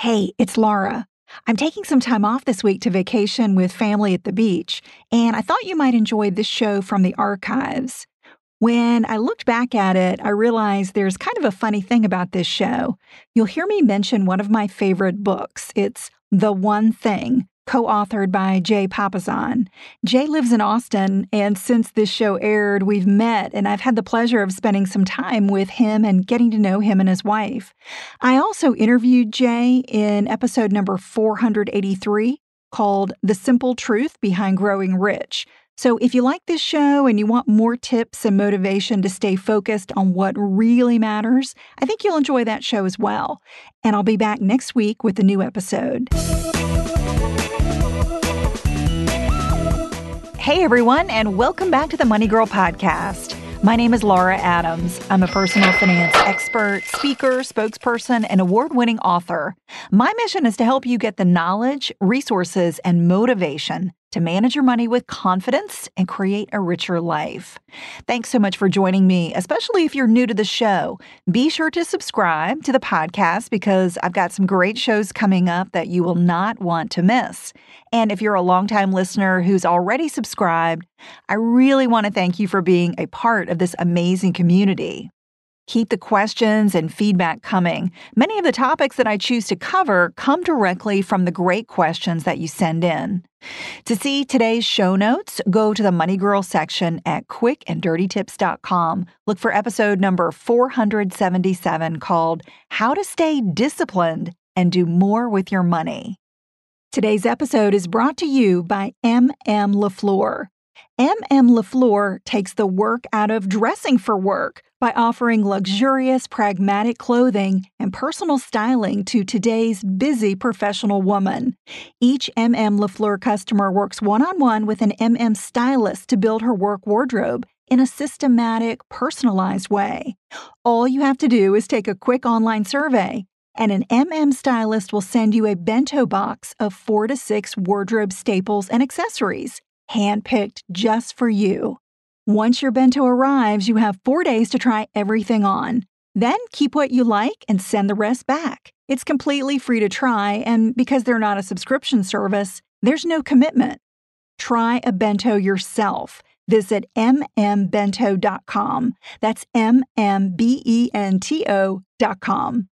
Hey, it's Laura. I'm taking some time off this week to vacation with family at the beach, and I thought you might enjoy this show from the archives. When I looked back at it, I realized there's kind of a funny thing about this show. You'll hear me mention one of my favorite books. It's The One Thing co authored by Jay Papasan. Jay lives in Austin, and since this show aired, we've met, and I've had the pleasure of spending some time with him and getting to know him and his wife. I also interviewed Jay in episode number 483 called The Simple Truth Behind Growing Rich. So, if you like this show and you want more tips and motivation to stay focused on what really matters, I think you'll enjoy that show as well. And I'll be back next week with a new episode. Hey, everyone, and welcome back to the Money Girl Podcast. My name is Laura Adams. I'm a personal finance expert, speaker, spokesperson, and award winning author. My mission is to help you get the knowledge, resources, and motivation to manage your money with confidence and create a richer life. Thanks so much for joining me, especially if you're new to the show. Be sure to subscribe to the podcast because I've got some great shows coming up that you will not want to miss. And if you're a longtime listener who's already subscribed, I really want to thank you for being a part of this amazing community. Keep the questions and feedback coming. Many of the topics that I choose to cover come directly from the great questions that you send in. To see today's show notes, go to the Money Girl section at quickanddirtytips.com. Look for episode number 477 called How to Stay Disciplined and Do More with Your Money. Today's episode is brought to you by M. M.M. LaFleur. M.M. LaFleur takes the work out of dressing for work by offering luxurious, pragmatic clothing and personal styling to today's busy professional woman. Each MM LaFleur customer works one on one with an MM stylist to build her work wardrobe in a systematic, personalized way. All you have to do is take a quick online survey, and an MM stylist will send you a bento box of four to six wardrobe staples and accessories, handpicked just for you. Once your bento arrives, you have four days to try everything on. Then keep what you like and send the rest back. It's completely free to try, and because they're not a subscription service, there's no commitment. Try a bento yourself. Visit mmbento.com. That's M M B E N T O.com.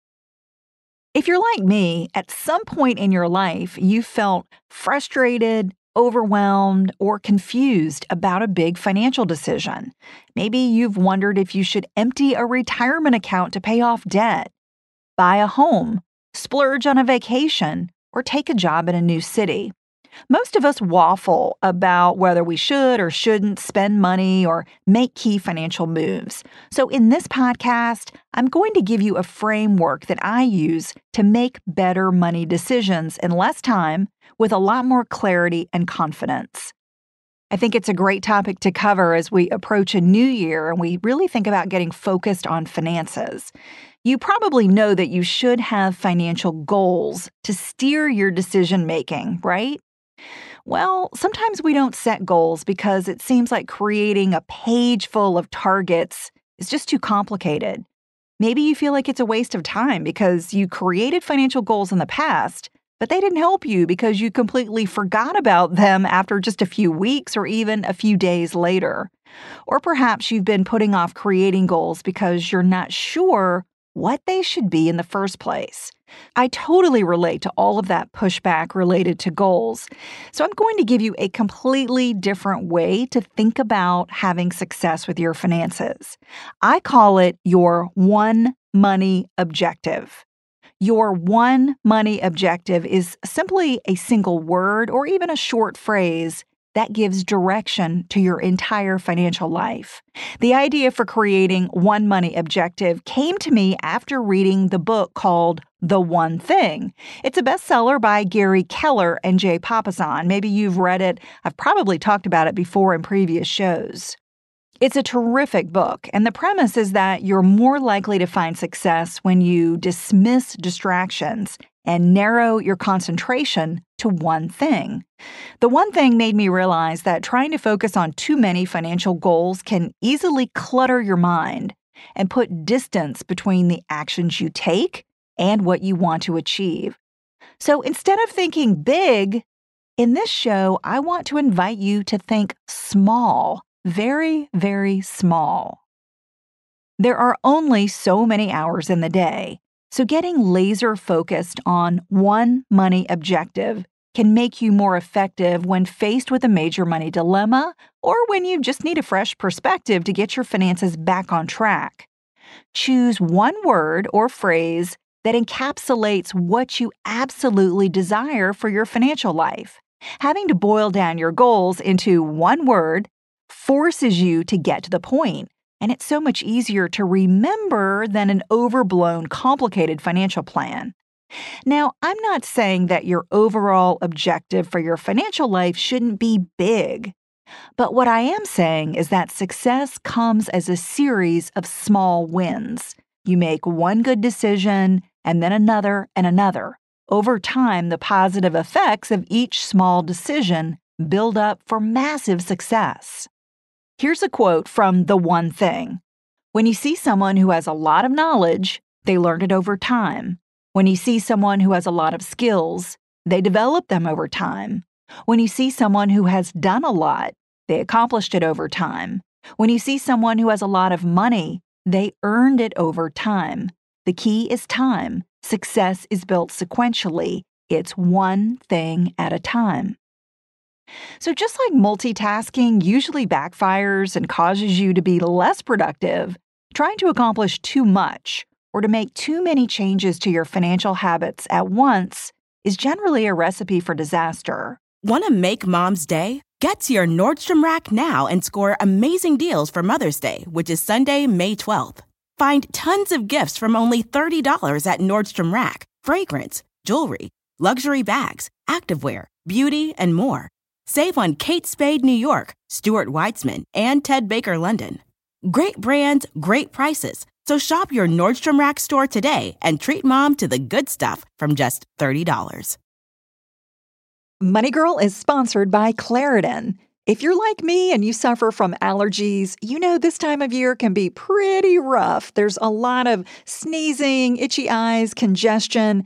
If you're like me, at some point in your life, you felt frustrated, overwhelmed, or confused about a big financial decision. Maybe you've wondered if you should empty a retirement account to pay off debt, buy a home, splurge on a vacation, or take a job in a new city. Most of us waffle about whether we should or shouldn't spend money or make key financial moves. So, in this podcast, I'm going to give you a framework that I use to make better money decisions in less time with a lot more clarity and confidence. I think it's a great topic to cover as we approach a new year and we really think about getting focused on finances. You probably know that you should have financial goals to steer your decision making, right? Well, sometimes we don't set goals because it seems like creating a page full of targets is just too complicated. Maybe you feel like it's a waste of time because you created financial goals in the past, but they didn't help you because you completely forgot about them after just a few weeks or even a few days later. Or perhaps you've been putting off creating goals because you're not sure what they should be in the first place. I totally relate to all of that pushback related to goals. So I'm going to give you a completely different way to think about having success with your finances. I call it your one money objective. Your one money objective is simply a single word or even a short phrase that gives direction to your entire financial life. The idea for creating one money objective came to me after reading the book called The One Thing. It's a bestseller by Gary Keller and Jay Papasan. Maybe you've read it. I've probably talked about it before in previous shows. It's a terrific book, and the premise is that you're more likely to find success when you dismiss distractions and narrow your concentration to one thing. The one thing made me realize that trying to focus on too many financial goals can easily clutter your mind and put distance between the actions you take and what you want to achieve. So instead of thinking big, in this show, I want to invite you to think small, very, very small. There are only so many hours in the day, so, getting laser focused on one money objective can make you more effective when faced with a major money dilemma or when you just need a fresh perspective to get your finances back on track. Choose one word or phrase that encapsulates what you absolutely desire for your financial life. Having to boil down your goals into one word forces you to get to the point and it's so much easier to remember than an overblown, complicated financial plan. Now, I'm not saying that your overall objective for your financial life shouldn't be big. But what I am saying is that success comes as a series of small wins. You make one good decision, and then another and another. Over time, the positive effects of each small decision build up for massive success. Here's a quote from The One Thing When you see someone who has a lot of knowledge, they learn it over time. When you see someone who has a lot of skills, they develop them over time. When you see someone who has done a lot, they accomplished it over time. When you see someone who has a lot of money, they earned it over time. The key is time. Success is built sequentially, it's one thing at a time. So, just like multitasking usually backfires and causes you to be less productive, trying to accomplish too much or to make too many changes to your financial habits at once is generally a recipe for disaster. Want to make mom's day? Get to your Nordstrom Rack now and score amazing deals for Mother's Day, which is Sunday, May 12th. Find tons of gifts from only $30 at Nordstrom Rack fragrance, jewelry, luxury bags, activewear, beauty, and more. Save on Kate Spade New York, Stuart Weitzman, and Ted Baker London. Great brands, great prices. So shop your Nordstrom Rack store today and treat mom to the good stuff from just $30. Money Girl is sponsored by Claritin. If you're like me and you suffer from allergies, you know this time of year can be pretty rough. There's a lot of sneezing, itchy eyes, congestion,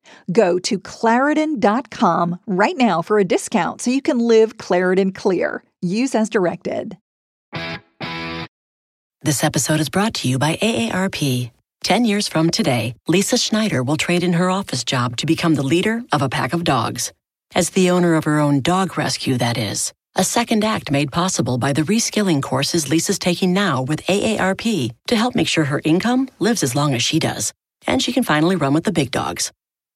Go to Claritin.com right now for a discount so you can live Claritin clear. Use as directed. This episode is brought to you by AARP. 10 years from today, Lisa Schneider will trade in her office job to become the leader of a pack of dogs. As the owner of her own dog rescue, that is. A second act made possible by the reskilling courses Lisa's taking now with AARP to help make sure her income lives as long as she does. And she can finally run with the big dogs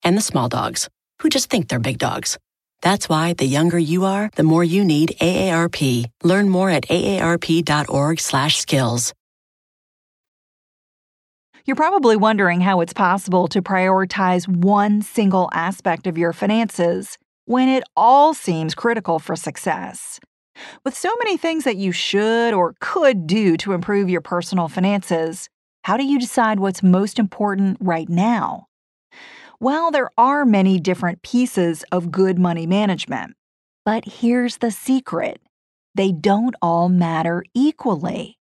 and the small dogs, who just think they're big dogs. That's why the younger you are, the more you need AARP. Learn more at aarp.org/skills. You're probably wondering how it's possible to prioritize one single aspect of your finances when it all seems critical for success. With so many things that you should or could do to improve your personal finances, how do you decide what's most important right now? Well, there are many different pieces of good money management. But here's the secret they don't all matter equally.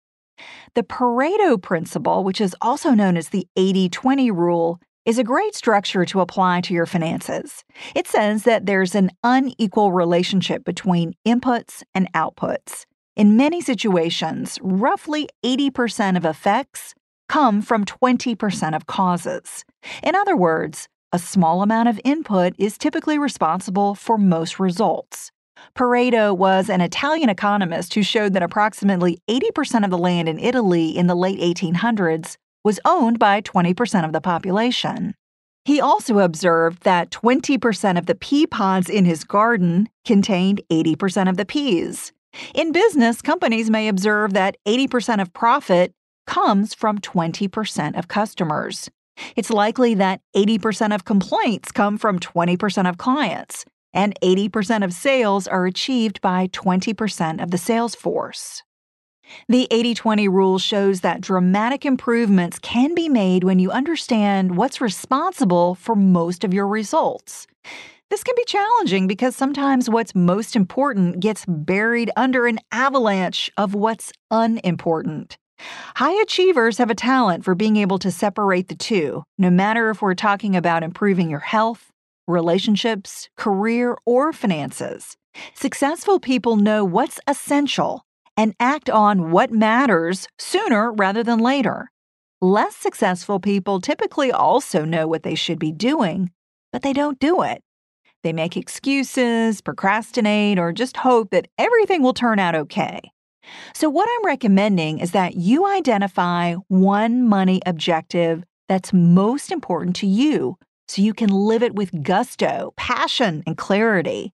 The Pareto principle, which is also known as the 80 20 rule, is a great structure to apply to your finances. It says that there's an unequal relationship between inputs and outputs. In many situations, roughly 80% of effects come from 20% of causes. In other words, a small amount of input is typically responsible for most results. Pareto was an Italian economist who showed that approximately 80% of the land in Italy in the late 1800s was owned by 20% of the population. He also observed that 20% of the pea pods in his garden contained 80% of the peas. In business, companies may observe that 80% of profit comes from 20% of customers. It's likely that 80% of complaints come from 20% of clients, and 80% of sales are achieved by 20% of the sales force. The 80 20 rule shows that dramatic improvements can be made when you understand what's responsible for most of your results. This can be challenging because sometimes what's most important gets buried under an avalanche of what's unimportant. High achievers have a talent for being able to separate the two, no matter if we're talking about improving your health, relationships, career, or finances. Successful people know what's essential and act on what matters sooner rather than later. Less successful people typically also know what they should be doing, but they don't do it. They make excuses, procrastinate, or just hope that everything will turn out okay. So, what I'm recommending is that you identify one money objective that's most important to you so you can live it with gusto, passion, and clarity.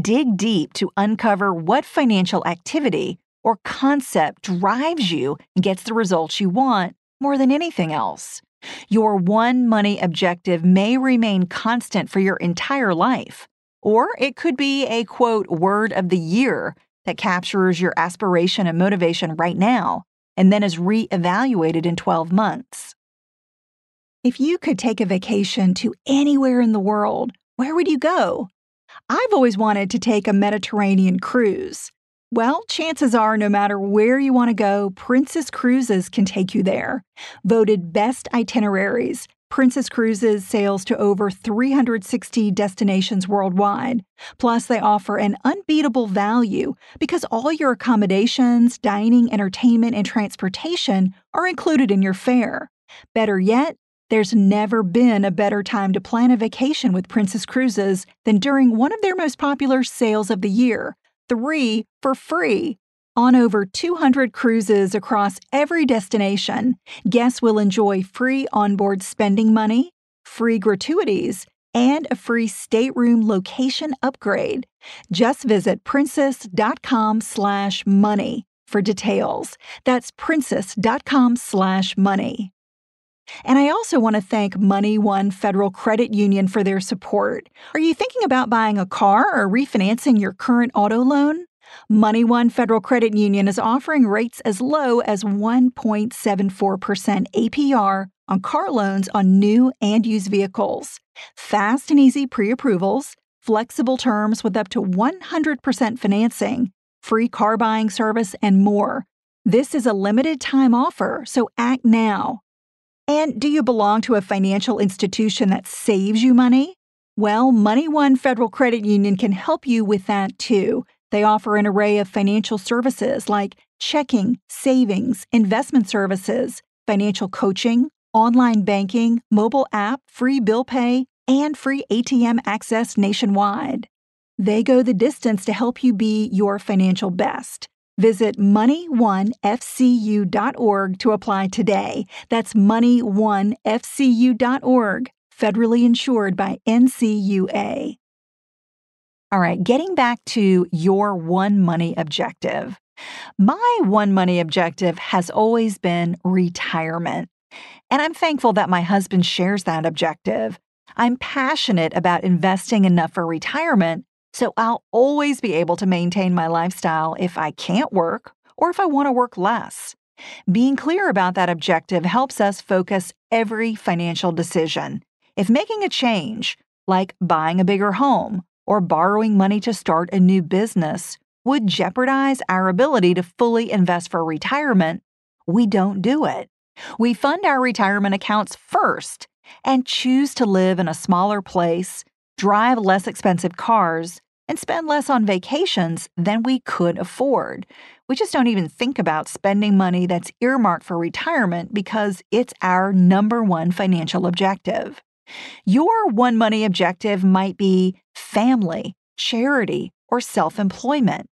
Dig deep to uncover what financial activity or concept drives you and gets the results you want more than anything else. Your one money objective may remain constant for your entire life, or it could be a quote word of the year that captures your aspiration and motivation right now and then is re-evaluated in 12 months. If you could take a vacation to anywhere in the world, where would you go? I've always wanted to take a Mediterranean cruise. Well, chances are, no matter where you want to go, Princess Cruises can take you there. Voted best itineraries, Princess Cruises sails to over 360 destinations worldwide. Plus, they offer an unbeatable value because all your accommodations, dining, entertainment, and transportation are included in your fare. Better yet, there's never been a better time to plan a vacation with Princess Cruises than during one of their most popular sales of the year three for free. On over 200 cruises across every destination, guests will enjoy free onboard spending money, free gratuities, and a free stateroom location upgrade. Just visit princess.com/money for details. That's princess.com/money. And I also want to thank Money One Federal Credit Union for their support. Are you thinking about buying a car or refinancing your current auto loan? Money One Federal Credit Union is offering rates as low as 1.74% APR on car loans on new and used vehicles. Fast and easy pre approvals, flexible terms with up to 100% financing, free car buying service, and more. This is a limited time offer, so act now. And do you belong to a financial institution that saves you money? Well, Money One Federal Credit Union can help you with that too. They offer an array of financial services like checking, savings, investment services, financial coaching, online banking, mobile app, free bill pay, and free ATM access nationwide. They go the distance to help you be your financial best. Visit moneyonefcu.org to apply today. That's moneyonefcu.org, federally insured by NCUA. All right, getting back to your one money objective. My one money objective has always been retirement. And I'm thankful that my husband shares that objective. I'm passionate about investing enough for retirement, so I'll always be able to maintain my lifestyle if I can't work or if I want to work less. Being clear about that objective helps us focus every financial decision. If making a change, like buying a bigger home or borrowing money to start a new business, would jeopardize our ability to fully invest for retirement, we don't do it. We fund our retirement accounts first and choose to live in a smaller place, drive less expensive cars, and spend less on vacations than we could afford. We just don't even think about spending money that's earmarked for retirement because it's our number one financial objective. Your one money objective might be family, charity, or self employment.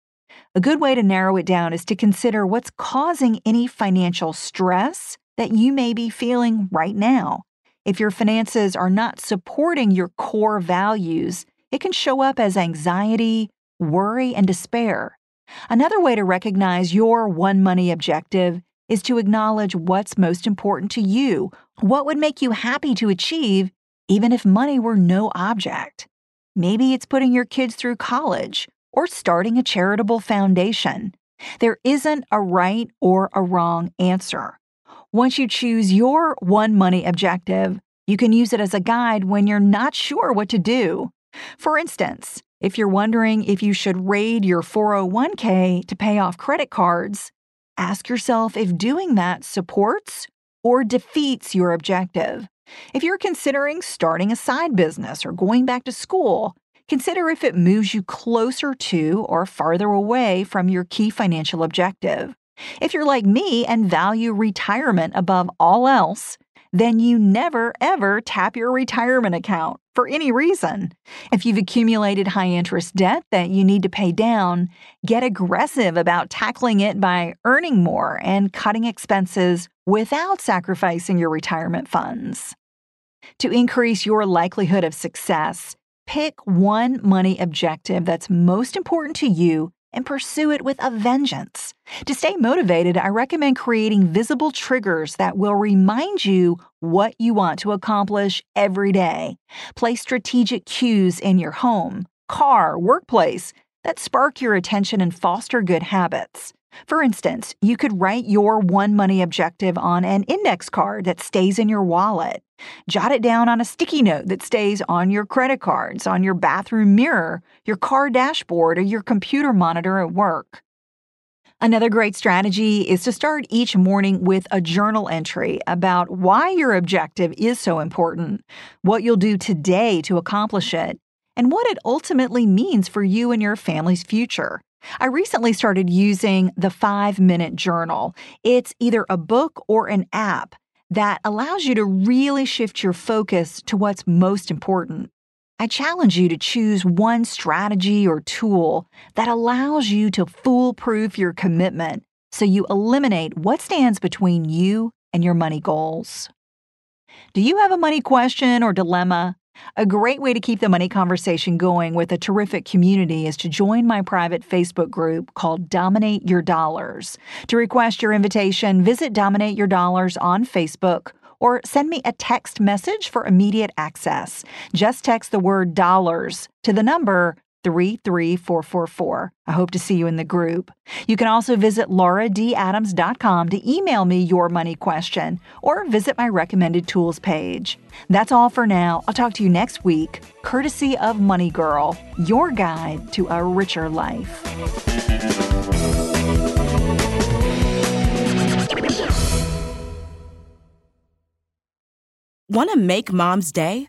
A good way to narrow it down is to consider what's causing any financial stress that you may be feeling right now. If your finances are not supporting your core values, it can show up as anxiety, worry, and despair. Another way to recognize your one money objective is to acknowledge what's most important to you, what would make you happy to achieve, even if money were no object. Maybe it's putting your kids through college or starting a charitable foundation. There isn't a right or a wrong answer. Once you choose your one money objective, you can use it as a guide when you're not sure what to do. For instance, if you're wondering if you should raid your 401k to pay off credit cards, ask yourself if doing that supports or defeats your objective. If you're considering starting a side business or going back to school, consider if it moves you closer to or farther away from your key financial objective. If you're like me and value retirement above all else, then you never ever tap your retirement account for any reason. If you've accumulated high interest debt that you need to pay down, get aggressive about tackling it by earning more and cutting expenses without sacrificing your retirement funds. To increase your likelihood of success, pick one money objective that's most important to you and pursue it with a vengeance. To stay motivated, I recommend creating visible triggers that will remind you what you want to accomplish every day. Place strategic cues in your home, car, workplace that spark your attention and foster good habits. For instance, you could write your one money objective on an index card that stays in your wallet. Jot it down on a sticky note that stays on your credit cards, on your bathroom mirror, your car dashboard, or your computer monitor at work. Another great strategy is to start each morning with a journal entry about why your objective is so important, what you'll do today to accomplish it, and what it ultimately means for you and your family's future. I recently started using the five minute journal. It's either a book or an app that allows you to really shift your focus to what's most important. I challenge you to choose one strategy or tool that allows you to foolproof your commitment so you eliminate what stands between you and your money goals. Do you have a money question or dilemma? A great way to keep the money conversation going with a terrific community is to join my private Facebook group called Dominate Your Dollars. To request your invitation, visit Dominate Your Dollars on Facebook or send me a text message for immediate access. Just text the word dollars to the number 33444. I hope to see you in the group. You can also visit lauradadams.com to email me your money question or visit my recommended tools page. That's all for now. I'll talk to you next week, courtesy of Money Girl, your guide to a richer life. Want to make mom's day?